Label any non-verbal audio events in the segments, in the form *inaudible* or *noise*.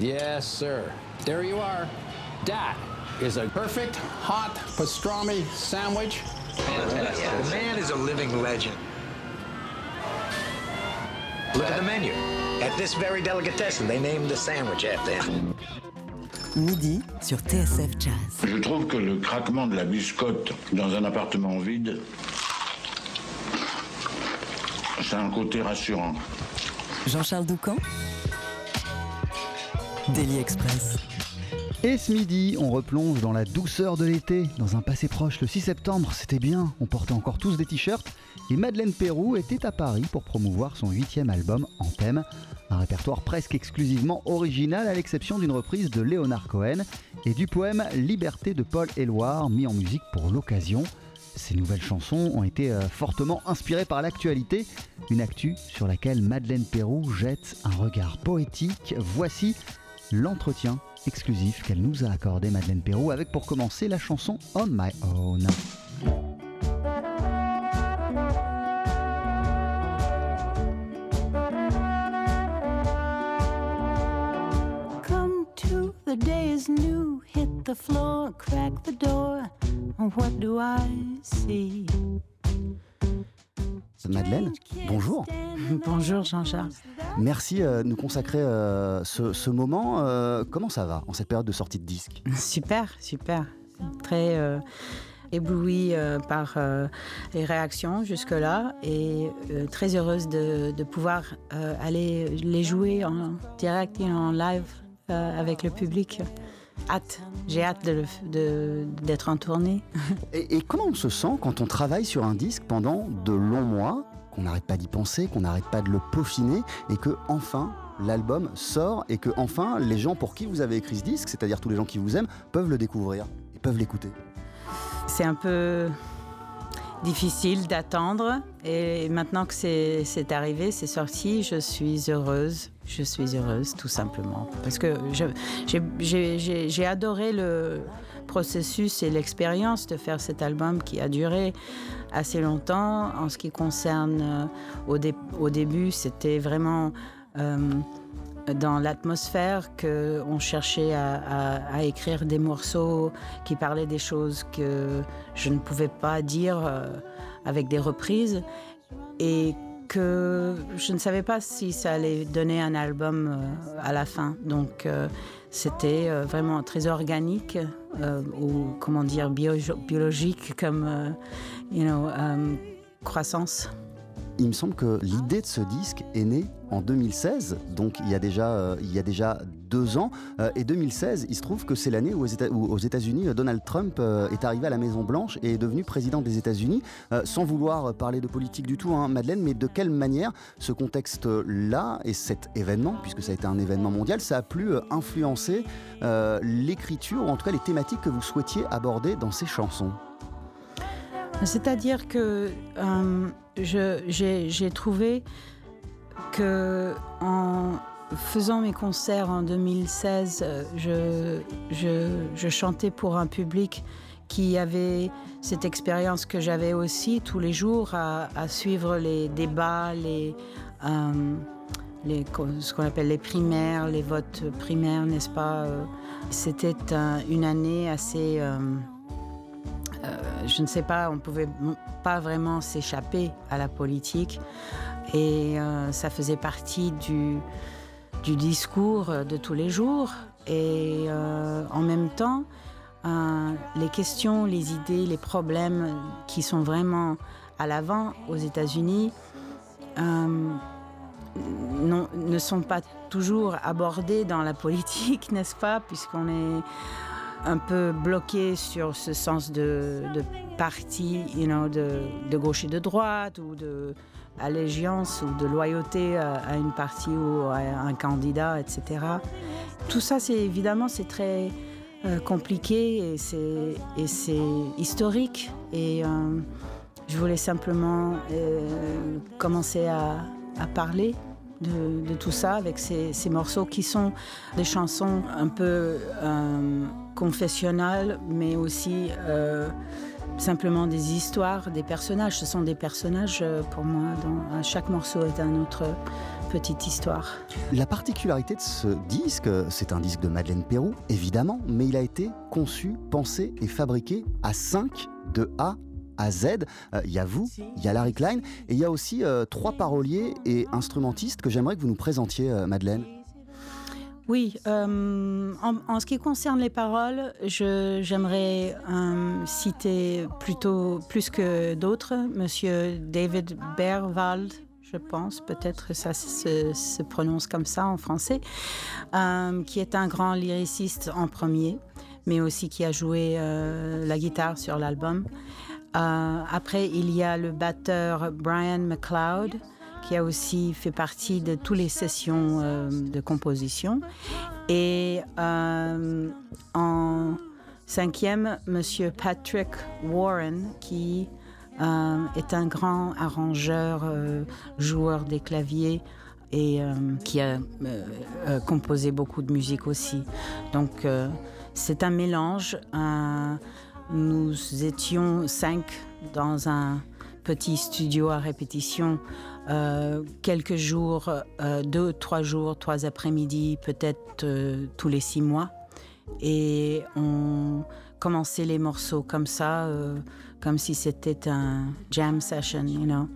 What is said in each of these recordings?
Yes, sir. There you are. That is a perfect hot pastrami sandwich. Fantastic. The man is a living legend. Look at the menu. At this very delicatessen, they named the sandwich after him. Midi sur TSF Jazz. Je trouve que le craquement de la biscotte dans un appartement vide, c'est un côté rassurant. Jean-Charles Doucan Daily Express. Et ce midi, on replonge dans la douceur de l'été, dans un passé proche. Le 6 septembre, c'était bien, on portait encore tous des t-shirts. Et Madeleine Pérou était à Paris pour promouvoir son huitième album en thème. Un répertoire presque exclusivement original, à l'exception d'une reprise de Léonard Cohen et du poème Liberté de Paul Éluard, mis en musique pour l'occasion. Ces nouvelles chansons ont été euh, fortement inspirées par l'actualité, une actu sur laquelle Madeleine Pérou jette un regard poétique. Voici l'entretien exclusif qu'elle nous a accordé Madeleine Pérou avec pour commencer la chanson On My Own. Come to, the new. Hit the floor, crack the door. What do I see? Madeleine, bonjour. Bonjour Jean-Charles. Merci euh, de nous consacrer euh, ce, ce moment. Euh, comment ça va en cette période de sortie de disque? Super, super. Très éblouie euh, par euh, les réactions jusque-là et euh, très heureuse de, de pouvoir aller les jouer en direct et en live avec le public. Hâte, j'ai hâte de le- de- d'être en tournée. *laughs* et, et comment on se sent quand on travaille sur un disque pendant de longs mois, qu'on n'arrête pas d'y penser, qu'on n'arrête pas de le peaufiner et que enfin l'album sort et que enfin les gens pour qui vous avez écrit ce disque, c'est-à-dire tous les gens qui vous aiment, peuvent le découvrir et peuvent l'écouter? C'est un peu difficile d'attendre et maintenant que c'est arrivé, c'est sorti, je suis heureuse. Je suis heureuse tout simplement parce que j'ai- adoré le processus et l'expérience de faire cet album qui a duré assez longtemps. En ce qui concerne euh, au, dé- au début, c'était vraiment euh, dans l'atmosphère qu'on cherchait à, à- à écrire des morceaux qui parlaient des choses que je ne pouvais pas dire euh, avec des reprises et que je ne savais pas si ça allait donner un album euh, à la fin. Donc euh, c'était euh, vraiment très organique euh, ou comment dire bio- biologique comme euh, you know, euh, croissance. Il me semble que l'idée de ce disque est née en 2016, donc il y a déjà, euh, il y a déjà deux ans. Euh, et 2016, il se trouve que c'est l'année où aux États-Unis, euh, Donald Trump est arrivé à la Maison Blanche et est devenu président des États-Unis. Sans vouloir parler de politique du tout, hein, Madeleine, mais de quelle manière ce contexte-là et cet événement, puisque ça a été un événement mondial, ça a pu influencer l'écriture ou en tout cas les thématiques que vous souhaitiez aborder dans ces chansons? C'est-à-dire que euh, j'ai trouvé que en faisant mes concerts en 2016, euh, je, chantais pour un public qui avait cette expérience que j'avais aussi tous les jours à, suivre les débats, les, euh, ce qu'on appelle les primaires, les votes primaires, n'est-ce pas C'était un- une année assez... je ne sais pas, on ne pouvait pas vraiment s'échapper à la politique. Et euh, ça faisait partie du, discours de tous les jours. Et euh, en même temps, euh, les questions, les idées, les problèmes qui sont vraiment à l'avant aux États-Unis ne sont pas toujours abordés dans la politique, *laughs* n'est-ce pas Puisqu'on est un peu bloqué sur ce sens de, de parti, you know, de, de gauche et de droite, ou de allégeance ou de loyauté à, une partie ou à un candidat, etc. Tout ça, c'est évidemment, c'est très euh, compliqué et c'est historique. Et euh, je voulais simplement euh, commencer à parler de, tout ça avec ces, morceaux qui sont des chansons un peu euh, confessionnelles, mais aussi euh, simplement des histoires, des personnages. Ce sont des personnages euh, pour moi. Dans, chaque morceau est un autre petite histoire. La particularité de ce disque, c'est un disque de Madeleine Pérou, évidemment, mais il a été conçu, pensé et fabriqué à 5 de A à Z. Euh, Il y a vous, il y a Larry Klein, et il y a aussi euh, trois paroliers et instrumentistes que j'aimerais que vous nous présentiez, euh, Madeleine. Oui, en, ce qui concerne les paroles, j'aimerais citer plutôt plus que d'autres, Monsieur David Berwald, je pense, peut-être ça se, prononce comme ça en français, qui est un grand lyriciste en premier, mais aussi qui a joué la guitare sur l'album. Euh, après, il y a le batteur Brian McLeod, qui a aussi fait partie de toutes les sessions euh, de composition. Et euh, en cinquième, Monsieur Patrick Warren, qui est un grand arrangeur, joueur des claviers et qui a composé beaucoup de musique aussi. Donc c'est un mélange. Nous étions cinq dans un petit studio à répétition euh, quelques jours, euh, deux, trois jours, trois après-midi, peut-être euh, tous les six mois. Et on commençait les morceaux comme ça, comme si c'était un jam session, you know,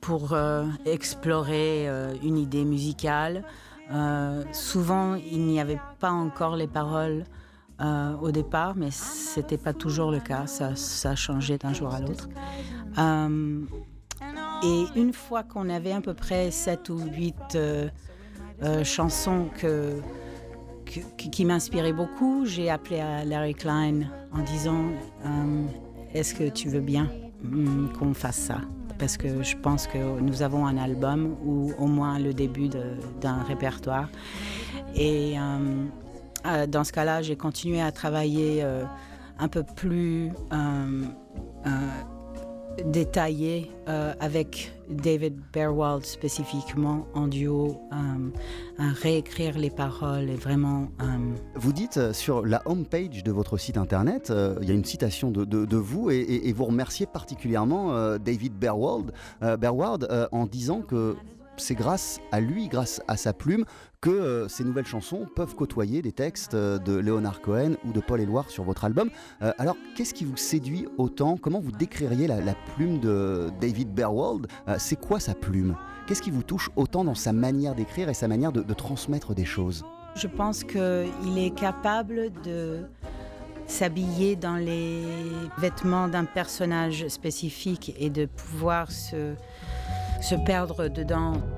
pour explorer une idée musicale. Souvent, il n'y avait pas encore les paroles euh, au départ, mais c'était pas toujours le cas. Ça, changeait d'un jour à l'autre. Euh, et une fois qu'on avait à peu près sept ou huit euh, chansons qui, m'inspiraient beaucoup, j'ai appelé à Larry Klein en disant Est-ce que tu veux bien hum, qu'on fasse ça? Parce que je pense que nous avons un album ou au moins le début d'un répertoire. Et euh, dans ce cas-là, j'ai continué à travailler euh, un peu plus euh, détaillé avec David Berwald spécifiquement en duo, à réécrire les paroles et vraiment. Vous dites sur la homepage de votre site internet, il y a une citation de, vous et, vous remerciez particulièrement David Berwald, en disant que c'est grâce à lui, grâce à sa plume, que euh, ces nouvelles chansons peuvent côtoyer des textes euh, de Leonard Cohen ou de Paul Éluard sur votre album. Euh, alors, qu'est-ce qui vous séduit autant? Comment vous décririez la, plume de David Berwald C'est quoi sa plume? Qu'est-ce qui vous touche autant dans sa manière d'écrire et sa manière de transmettre des choses? Je pense qu'il est capable de s'habiller dans les vêtements d'un personnage spécifique et de pouvoir se, se perdre dedans.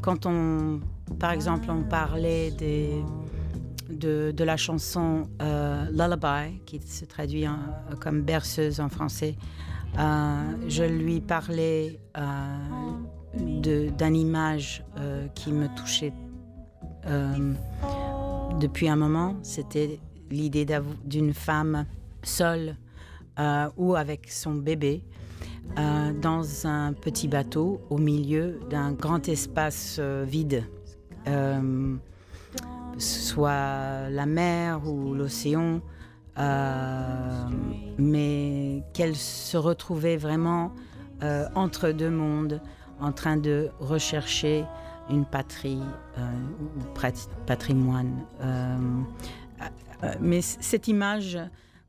Quand on, par exemple, on parlait de, de la chanson euh, Lullaby, qui se traduit comme berceuse en français, euh, je lui parlais euh, d'une image euh, qui me touchait depuis un moment. C'était l'idée d'une femme seule ou avec son bébé euh, dans un petit bateau au milieu d'un grand espace euh, vide, Euh, soit la mer ou l'océan, mais qu'elle se retrouvait vraiment entre deux mondes, en train de rechercher une patrie ou patrimoine. Mais cette image,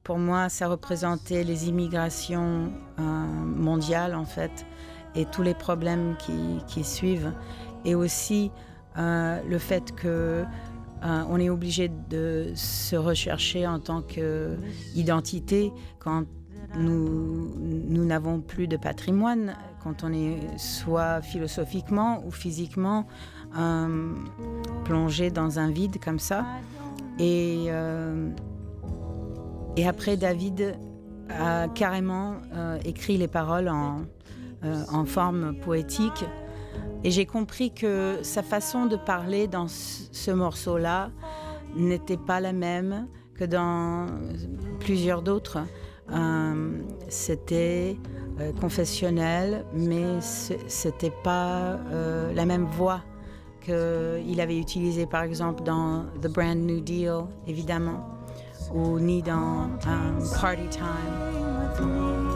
pour moi, ça représentait les immigrations euh, mondiales, en fait, et tous les problèmes qui, qui suivent. Et aussi euh, le fait que euh, on est obligé de se rechercher en tant qu'identité quand nous n'avons plus de patrimoine, quand on est soit philosophiquement ou physiquement euh, plongé dans un vide comme ça. Et, et après, David a carrément euh, écrit les paroles en, euh, en forme poétique. Et j'ai compris que sa façon de parler dans ce morceau-là n'était pas la même que dans plusieurs d'autres. Euh, c'était confessionnel, mais c'était pas la même voix qu'il avait utilisée par exemple dans The Brand New Deal, évidemment, ou ni dans Party Time.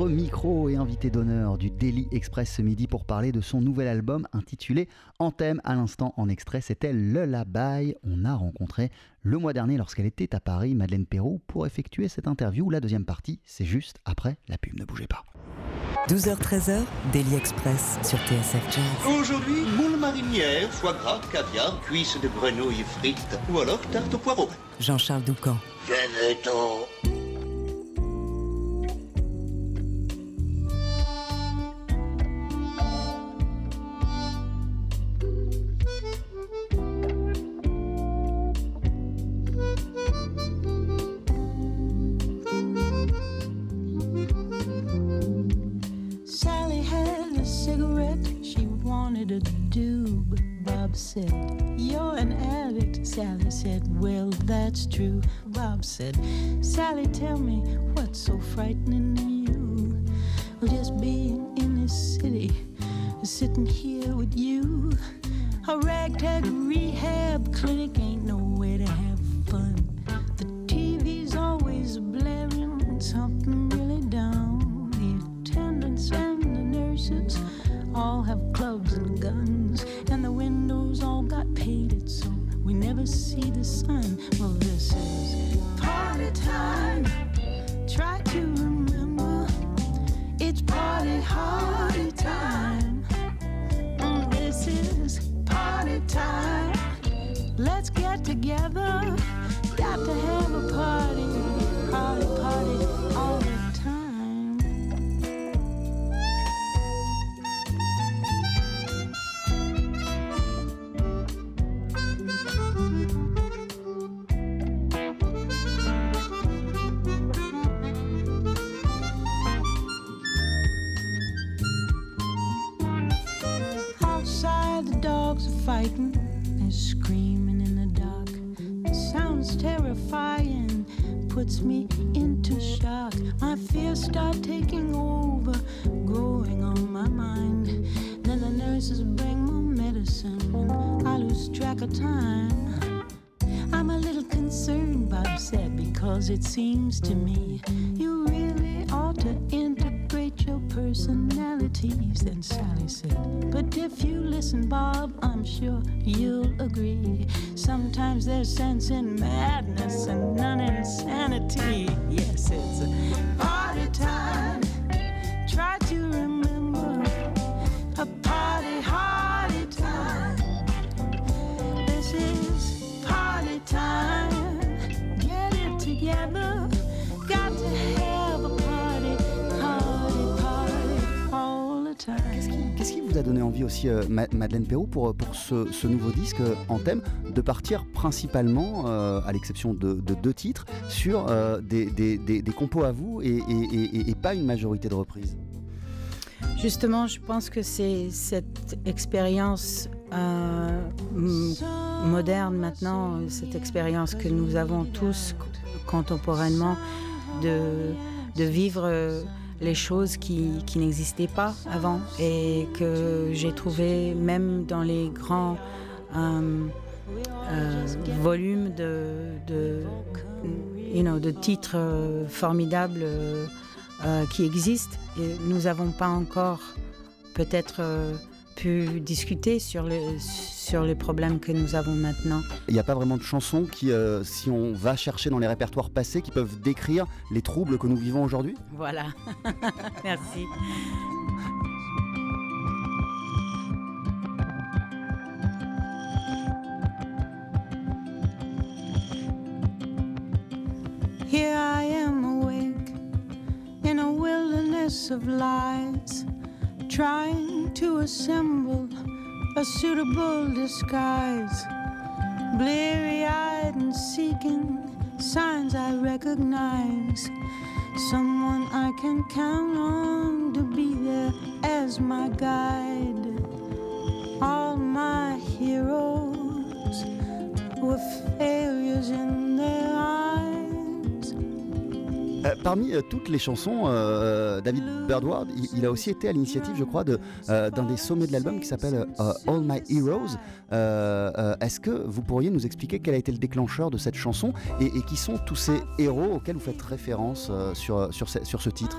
Notre micro et invité d'honneur du Daily Express ce midi pour parler de son nouvel album intitulé Anthem. À l'instant, en extrait, c'était Le Labai. On a rencontré le mois dernier, lorsqu'elle était à Paris, Madeleine Perrault, pour effectuer cette interview. La deuxième partie, c'est juste après la pub. Ne bougez pas. 12h-13h, Daily Express sur TSF Jazz. Aujourd'hui, moule marinière, foie gras, caviar, cuisses de grenouille frites ou alors tarte au poireau. Jean-Charles Doucan. Venez-t'en. Said, you're an addict Sally, said Well that's true Bob said Sally tell me what's so frightening to you? Well, just being in this city, sitting here with you. A ragtag rehab clinic ain't no way to have fun. The TV's always blaring something clubs and guns, and the windows all got painted so we never see the sun. Well, this is party time. Try to remember it's party hardy time. Mm, this is party time. Let's get together, got to have a party. Said, because it seems to me you really ought to integrate your personalities. Then Sally said, But if you listen, Bob, I'm sure you'll agree. Sometimes there's sense in madness and none in sanity. Yes, it's a vous a donné envie aussi, euh, Ma- Madeleine Perrault, pour, pour ce, nouveau disque euh, en thème, de partir principalement, euh, à l'exception de, de deux titres, sur euh, des, des- des- compos à vous et, et- et- pas une majorité de reprises? Justement, je pense que c'est cette expérience euh, moderne maintenant, euh, cette expérience que nous avons tous contemporainement de, de vivre euh, les choses qui, qui n'existaient pas avant et que j'ai trouvé même dans les grands euh, euh, volumes de, de, you know, titres euh, formidables qui existent. Nous n'avons pas encore peut-être pu discuter sur, le, sur les problèmes que nous avons maintenant. Il n'y a pas vraiment de chansons qui, euh, si on va chercher dans les répertoires passés, qui peuvent décrire les troubles que nous vivons aujourd'hui? Voilà. *laughs* Merci. Here I am awake in a wilderness of lies, trying to assemble a suitable disguise. Bleary eyed and seeking signs I recognize. Someone I can count on to be there as my guide. All my heroes were failures in their. Euh, parmi euh, toutes les chansons, euh, David Birdward, il, a aussi été à l'initiative, je crois, d'un des sommets de l'album qui s'appelle All My Heroes. Est-ce que vous pourriez nous expliquer quel a été le déclencheur de cette chanson et, qui sont tous ces héros auxquels vous faites référence sur, sur, ce, titre?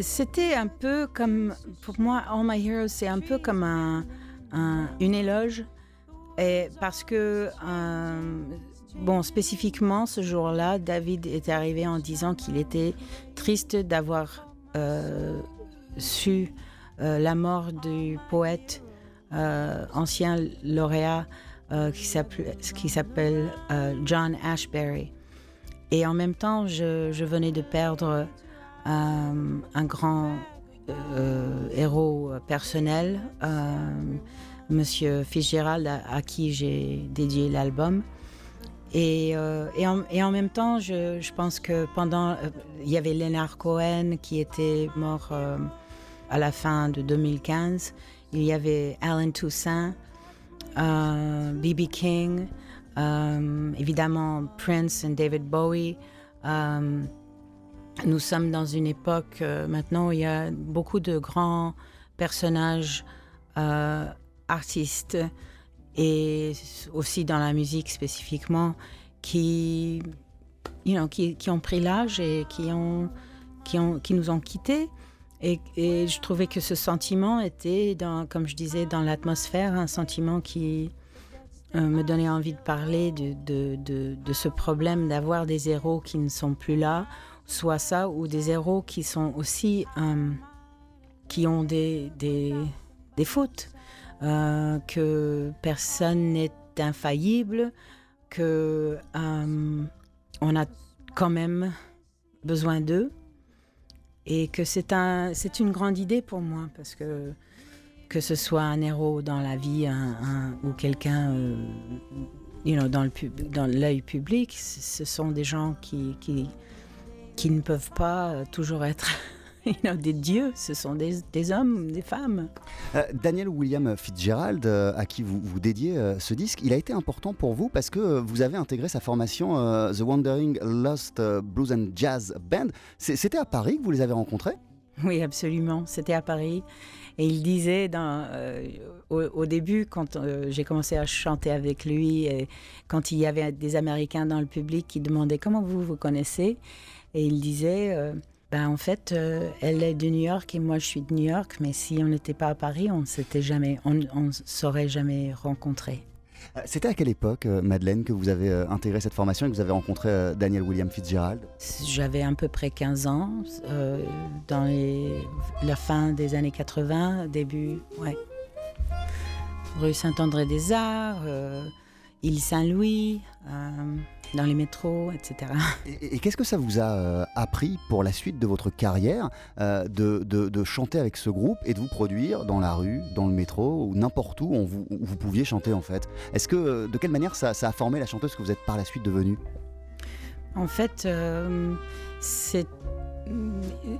C'était un peu comme, pour moi, All My Heroes, c'est un peu comme un, un- une éloge. Parce que, bon, spécifiquement, ce jour-là, David est arrivé en disant qu'il était triste d'avoir euh, su euh, la mort du poète euh, ancien lauréat qui s'appelle John Ashbery. Et en même temps, je, venais de perdre un grand héros personnel, Monsieur Fitzgerald, à qui j'ai dédié l'album. Et, euh, et, en, même temps, je, pense que pendant. euh, il y avait Leonard Cohen qui était mort euh, à la fin de 2015. Il y avait Alan Toussaint, B.B. King, évidemment Prince et David Bowie. Nous sommes dans une époque maintenant où il y a beaucoup de grands personnages artistes et aussi dans la musique spécifiquement qui, you know, qui, ont pris l'âge et qui, ont, qui, ont, qui nous ont quittés. Et, je trouvais que ce sentiment était, comme je disais, dans l'atmosphère, un sentiment qui euh, me donnait envie de parler de, ce problème d'avoir des héros qui ne sont plus là, soit ça, ou des héros qui sont aussi, euh, qui ont des, des fautes, euh, que personne n'est infaillible, que euh, on a quand même besoin d'eux. Et que c'est un, c'est une grande idée pour moi parce que que ce soit un héros dans la vie ou quelqu'un euh, you know, dans, le pub- dans l'œil public, ce sont des gens qui, qui, ne peuvent pas toujours être *laughs* you know, des dieux, ce sont des, des hommes, des femmes. Euh, Daniel William Fitzgerald, euh, à qui vous, vous dédiez euh, ce disque, il a été important pour vous parce que vous avez intégré sa formation The Wandering Lost Blues and Jazz Band. C'était à Paris que vous les avez rencontrés? Oui, absolument. C'était à Paris. Et il disait dans, euh, au, au début, quand euh, j'ai commencé à chanter avec lui, et quand il y avait des Américains dans le public qui demandaient comment vous vous connaissez, et il disait, euh, ben, en fait, euh, elle est de New York et moi je suis de New York, mais si on n'était pas à Paris, on ne s'était jamais, on, on saurait jamais rencontrés. Euh, C'était à quelle époque, euh, Madeleine, que vous avez intégré cette formation et que vous avez rencontré Daniel William Fitzgerald? J'avais à peu près 15 ans, euh, dans les- la fin des années 80, début, ouais. Rue Saint-André-des-Arts, euh, île Saint-Louis, dans les métros, etc. *laughs* Et, et qu'est-ce que ça vous a euh, appris pour la suite de votre carrière euh, de, de- de chanter avec ce groupe et de vous produire dans la rue, dans le métro ou n'importe où, vous, où vous pouviez chanter en fait? Est-ce que euh, de quelle manière ça, ça a formé la chanteuse que vous êtes par la suite devenue? En fait, euh, c'est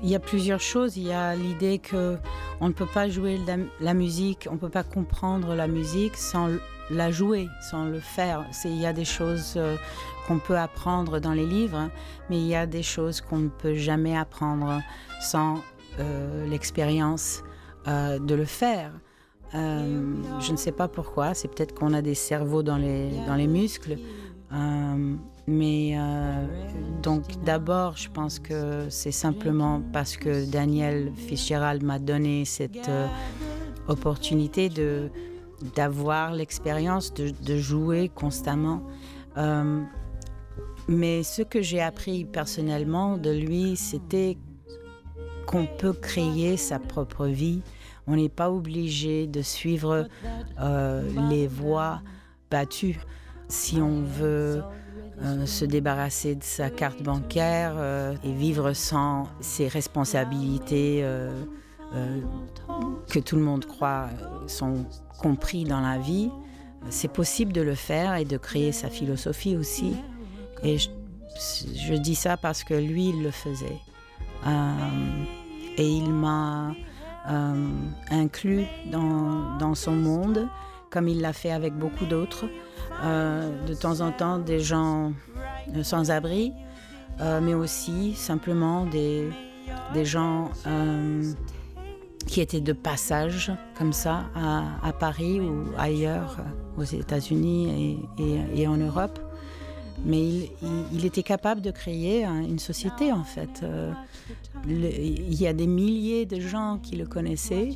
il y a plusieurs choses. Il y a l'idée que on ne peut pas jouer la, la musique, on ne peut pas comprendre la musique sans la jouer, sans le faire. Il y a des choses euh, qu'on peut apprendre dans les livres, mais il y a des choses qu'on ne peut jamais apprendre sans euh, l'expérience euh, de le faire. Je ne sais pas pourquoi, c'est peut-être qu'on a des cerveaux dans les, dans les muscles. Mais donc d'abord, je pense que c'est simplement parce que Daniel Fitzgerald m'a donné cette opportunité de d'avoir l'expérience de, jouer constamment. Euh, mais ce que j'ai appris personnellement de lui, c'était qu'on peut créer sa propre vie. On n'est pas obligé de suivre euh, les voies battues. Si on veut euh, se débarrasser de sa carte bancaire et vivre sans ses responsabilités que tout le monde croit sont compris dans la vie, c'est possible de le faire et de créer sa philosophie aussi. Et je, dis ça parce que lui, il le faisait. Euh, et il m'a euh, inclus dans, son monde, comme il l'a fait avec beaucoup d'autres. Euh, de temps en temps, des gens sans abri, mais aussi simplement des, gens qui étaient de passage, comme ça, à, Paris ou ailleurs, aux États-Unis et, en Europe. Mais il, était capable de créer une société, en fait. Euh, il y a des milliers de gens qui le connaissaient,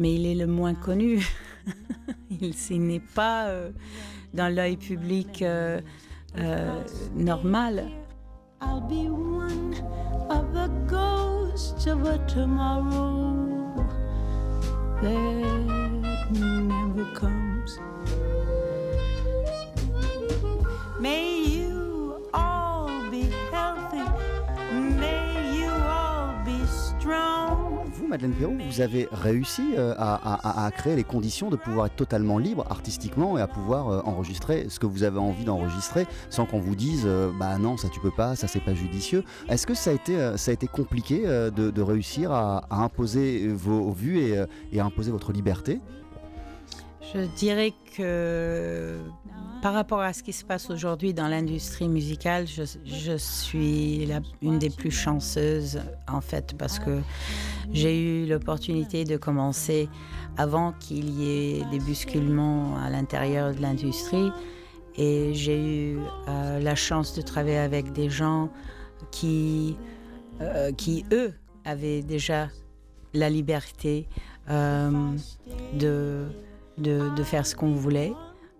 mais il est le moins connu. *laughs* il, n'est pas euh, dans l'œil public euh, normal. I'll be one of the ghosts of a tomorrow that never comes. May you Madeleine Perrault, vous avez réussi euh, à, créer les conditions de pouvoir être totalement libre artistiquement et à pouvoir euh, enregistrer ce que vous avez envie d'enregistrer sans qu'on vous dise euh, bah non ça tu peux pas, ça c'est pas judicieux. Est-ce que ça a été, compliqué de, réussir à, imposer vos vues et à imposer votre liberté? Je dirais que par rapport à ce qui se passe aujourd'hui dans l'industrie musicale, je, suis une des plus chanceuses en fait parce que j'ai eu l'opportunité de commencer avant qu'il y ait des bousculements à l'intérieur de l'industrie. Et j'ai eu euh, la chance de travailler avec des gens qui, euh, qui eux, avaient déjà la liberté euh, de, de, faire ce qu'on voulait.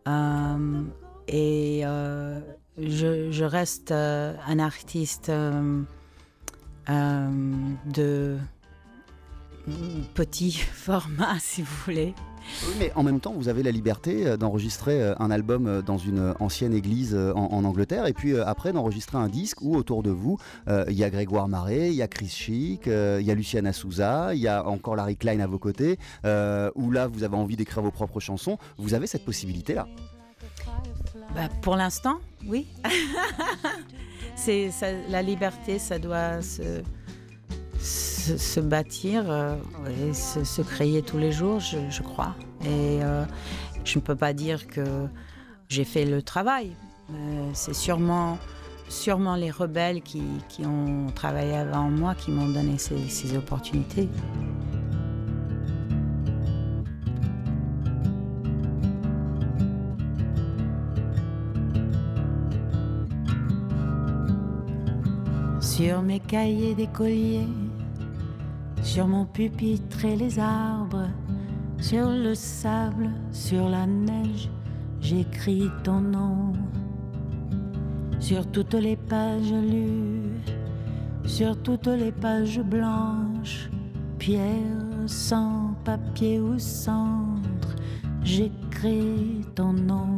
Euh, et euh, je, reste euh, un artiste de petit *laughs* format, si vous voulez. Oui, mais en même temps, vous avez la liberté euh, d'enregistrer euh, un album euh, dans une ancienne église en, en Angleterre et puis après d'enregistrer un disque où autour de vous, euh, il y a Grégoire Marais, il y a Chris Chic, euh, il y a Luciana Souza, il y a encore Larry Klein à vos côtés, euh, où là vous avez envie d'écrire vos propres chansons. Vous avez cette possibilité-là. Bah, pour l'instant, oui. *laughs* C'est la liberté, ça doit se, se, bâtir euh, et se, créer tous les jours, je, crois. Et euh, je ne peux pas dire que j'ai fait le travail. Euh, C'est sûrement, sûrement les rebelles qui, qui ont travaillé avant moi qui m'ont donné ces, ces opportunités. Sur mes cahiers d'écolier, sur mon pupitre et les arbres, sur le sable, sur la neige, j'écris ton nom. Sur toutes les pages lues, sur toutes les pages blanches, pierre, sang, papier ou cendre, j'écris ton nom.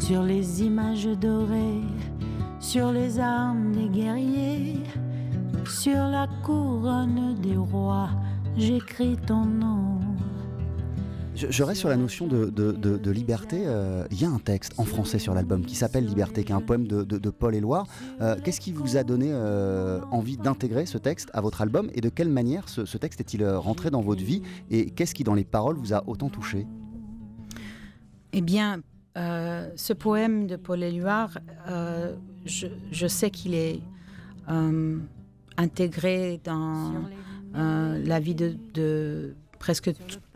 Sur les images dorées, sur les armes des guerriers, sur la couronne des rois, j'écris ton nom. Je, je reste sur la notion de, de- de- de liberté. Euh, Il y a un texte en français sur l'album qui s'appelle Liberté, qui est un poème de, de- de Paul Éluard. Euh, Qu'est-ce qui vous a donné euh, envie d'intégrer ce texte à votre album et de quelle manière ce, ce texte est-il rentré dans votre vie et qu'est-ce qui dans les paroles vous a autant touché? Eh bien, euh, ce poème de Paul Éluard, euh, je, je sais qu'il est euh, intégré dans euh, la vie de, de presque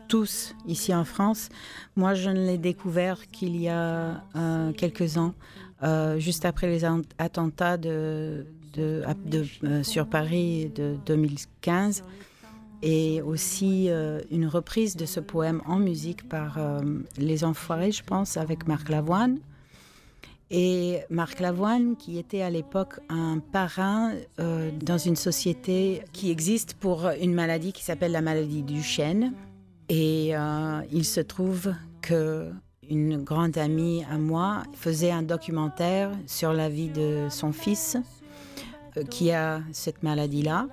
tous ici en France. Moi, je ne l'ai découvert qu'il y a euh, quelques ans, euh, juste après les attentats de, de- de- sur Paris de 2015 et aussi euh, une reprise de ce poème en musique par euh, Les Enfoirés, je pense, avec Marc Lavoine. Et Marc Lavoine, qui était à l'époque un parrain euh, dans une société qui existe pour une maladie qui s'appelle la maladie du chêne. Et euh, il se trouve que une grande amie à moi faisait un documentaire sur la vie de son fils euh, qui a cette maladie-là.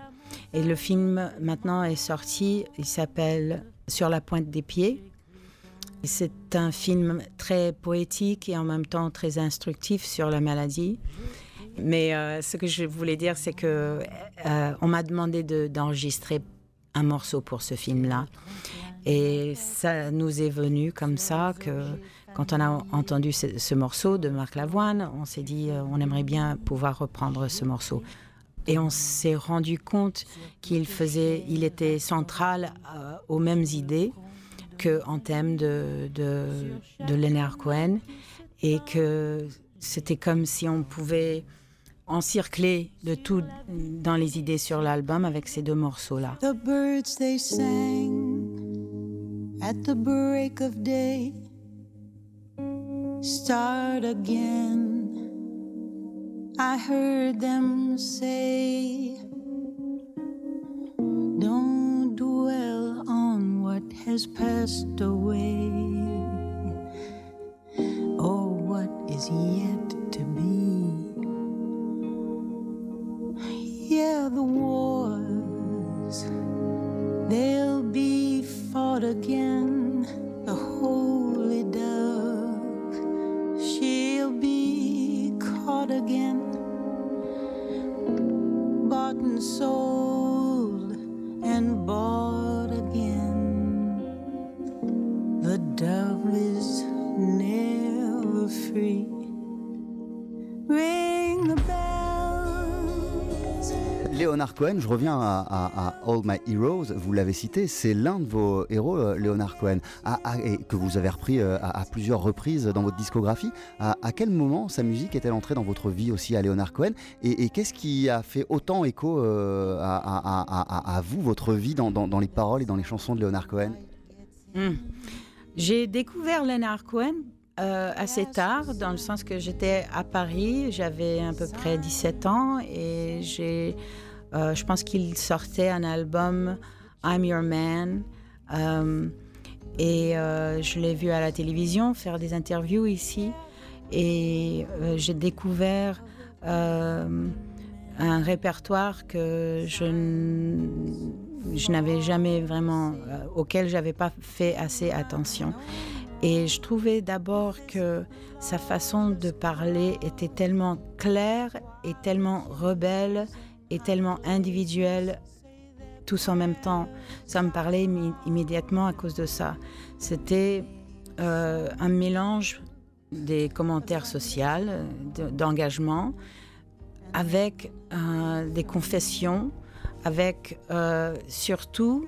Et le film maintenant est sorti, il s'appelle Sur la pointe des pieds. C'est un film très poétique et en même temps très instructif sur la maladie. Mais euh, ce que je voulais dire, c'est que euh, on m'a demandé de- d'enregistrer un morceau pour ce film-là. Et ça nous est venu comme ça que quand on a entendu ce, ce morceau de Marc Lavoine, on s'est dit euh, on aimerait bien pouvoir reprendre ce morceau. Et on s'est rendu compte qu'il faisait, il était central euh, aux mêmes idées que en thème de, de, de Leonard Cohen et que c'était comme si on pouvait encercler de tout dans les idées sur l'album avec ces deux morceaux-là. The birds they sang at the break of day start again. I heard them say, has passed away or what is yet to be. Yeah, the wars, they'll be fought again. The holy dove, she'll be caught again. Bought and sold Léonard Cohen, je reviens à, All My Heroes, vous l'avez cité, c'est l'un de vos héros, euh, Léonard Cohen, que vous avez repris euh, à, plusieurs reprises dans votre discographie. À, quel moment sa musique est-elle entrée dans votre vie aussi à Léonard Cohen Et, qu'est-ce qui a fait autant écho euh, à, vous, votre vie, dans, les paroles et dans les chansons de Léonard Cohen? Hmm. J'ai découvert Leonard Cohen assez tard, dans le sens que j'étais à Paris, j'avais à peu près 17 ans et j'ai, euh, je pense qu'il sortait un album I'm Your Man. euh, et euh, je l'ai vu à la télévision faire des interviews ici. Et j'ai découvert un répertoire que je, je n'avais jamais vraiment, auquel j'avais pas fait assez attention. Et je trouvais d'abord que sa façon de parler était tellement claire et tellement rebelle et tellement individuelle tous en même temps. Ça me parlait immédiatement à cause de ça. C'était euh, un mélange des commentaires sociaux, d'engagement, avec euh, des confessions, avec euh, surtout,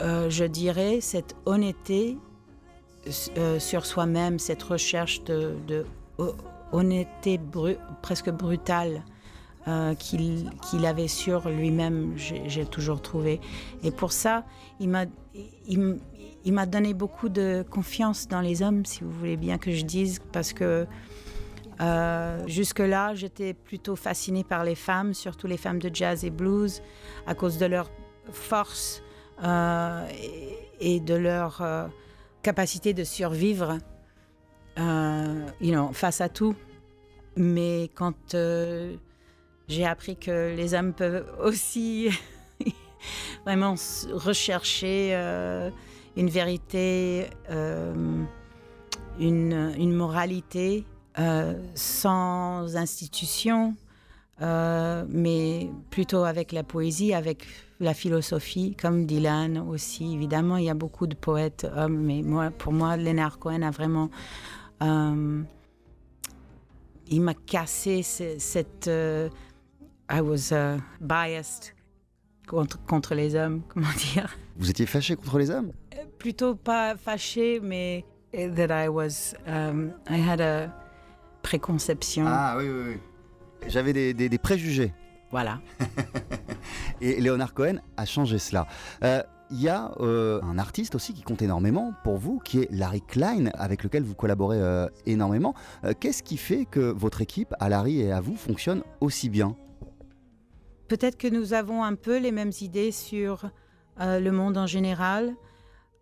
je dirais, cette honnêteté sur soi-même, cette recherche de honnêteté presque brutale euh, qu'il avait sur lui-même, j'ai toujours trouvé. Et pour ça, il m'a donné beaucoup de confiance dans les hommes, si vous voulez bien que je dise, parce que euh, jusque-là, j'étais plutôt fascinée par les femmes, surtout les femmes de jazz et blues, à cause de leur force euh, et, de leur capacité de survivre you know, face à tout. Mais quand j'ai appris que les hommes peuvent aussi *laughs* vraiment rechercher euh, une vérité, euh, une, moralité euh, sans institution, mais plutôt avec la poésie, avec la philosophie, comme Dylan aussi. Évidemment, il y a beaucoup de poètes hommes, mais pour moi, Leonard Cohen a vraiment il m'a cassé cette, I was uh, biased contre, contre, les hommes, *laughs* comment dire. Vous étiez fâché contre les hommes? Euh, Plutôt pas fâché, mais euh, that I was, um, I had a préconception. Ah oui, oui, oui. J'avais des, des, préjugés. Voilà. *laughs* Et Léonard Cohen a changé cela. Euh, il y a un artiste aussi qui compte énormément pour vous, qui est Larry Klein, avec lequel vous collaborez énormément. Qu'est-ce qui fait que votre équipe, à Larry et à vous, fonctionne aussi bien? Peut-être que nous avons un peu les mêmes idées sur euh, le monde en général.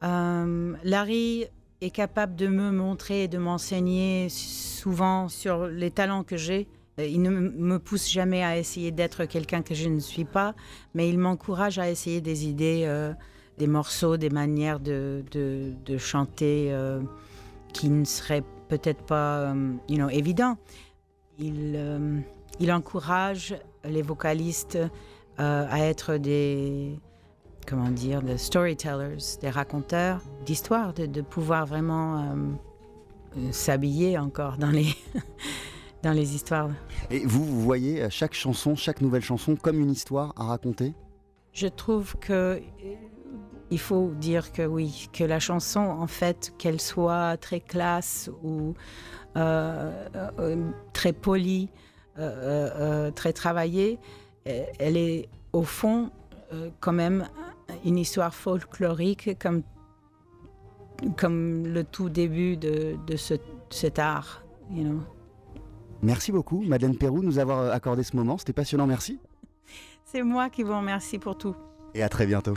Euh, Larry est capable de me montrer et de m'enseigner souvent sur les talents que j'ai. Euh, il ne me pousse jamais à essayer d'être quelqu'un que je ne suis pas, mais il m'encourage à essayer des idées, des morceaux, des manières de, de, chanter qui ne seraient peut-être pas you know, évidents. Il, il encourage les vocalistes euh, à être des comment dire des storytellers, des raconteurs d'histoires, de, pouvoir vraiment euh, euh, s'habiller encore dans les *laughs* dans les histoires. Et vous, vous voyez chaque chanson, chaque nouvelle chanson comme une histoire à raconter? Je trouve que il faut dire que oui, que la chanson, en fait, qu'elle soit très classe ou très polie, euh, euh, euh, très travaillée, elle est au fond quand même une histoire folklorique comme, comme le tout début de, de ce, cet art. You know. Merci beaucoup, Madeleine Perrou, nous avoir accordé ce moment. C'était passionnant, merci. C'est moi qui vous remercie pour tout. Et à très bientôt.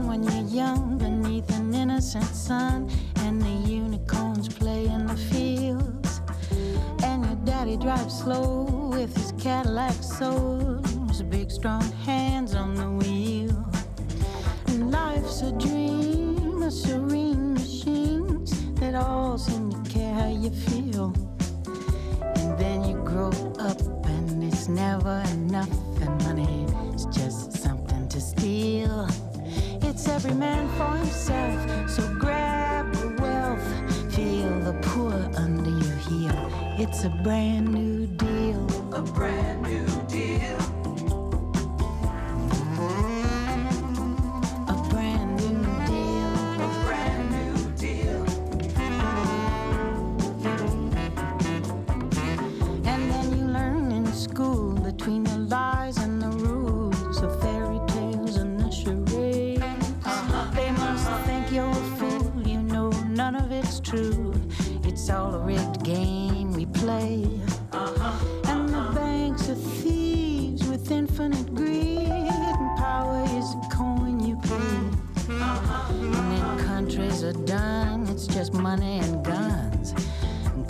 Fun when you're young beneath an innocent sun and the unicorns play in the fields. And your daddy drives slow with his Cadillac soul, his big strong hands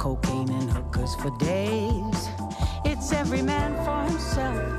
cocaine and hookers for days. It's every man for himself.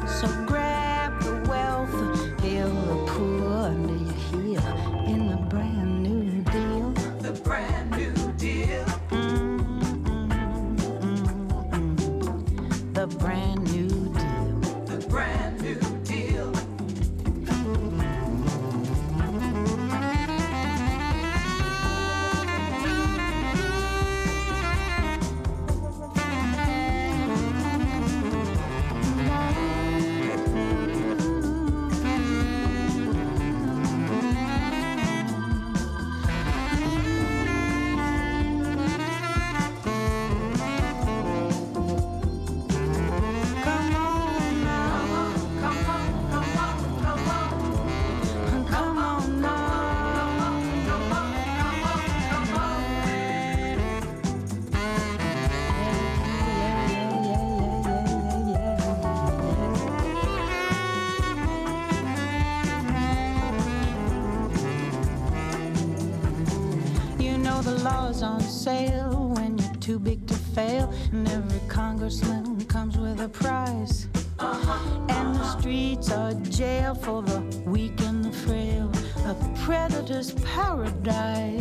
when you're too big to fail. And every congressman comes with a prize. Uh-huh, and the streets are jail for the weak and the frail, a predator's paradise.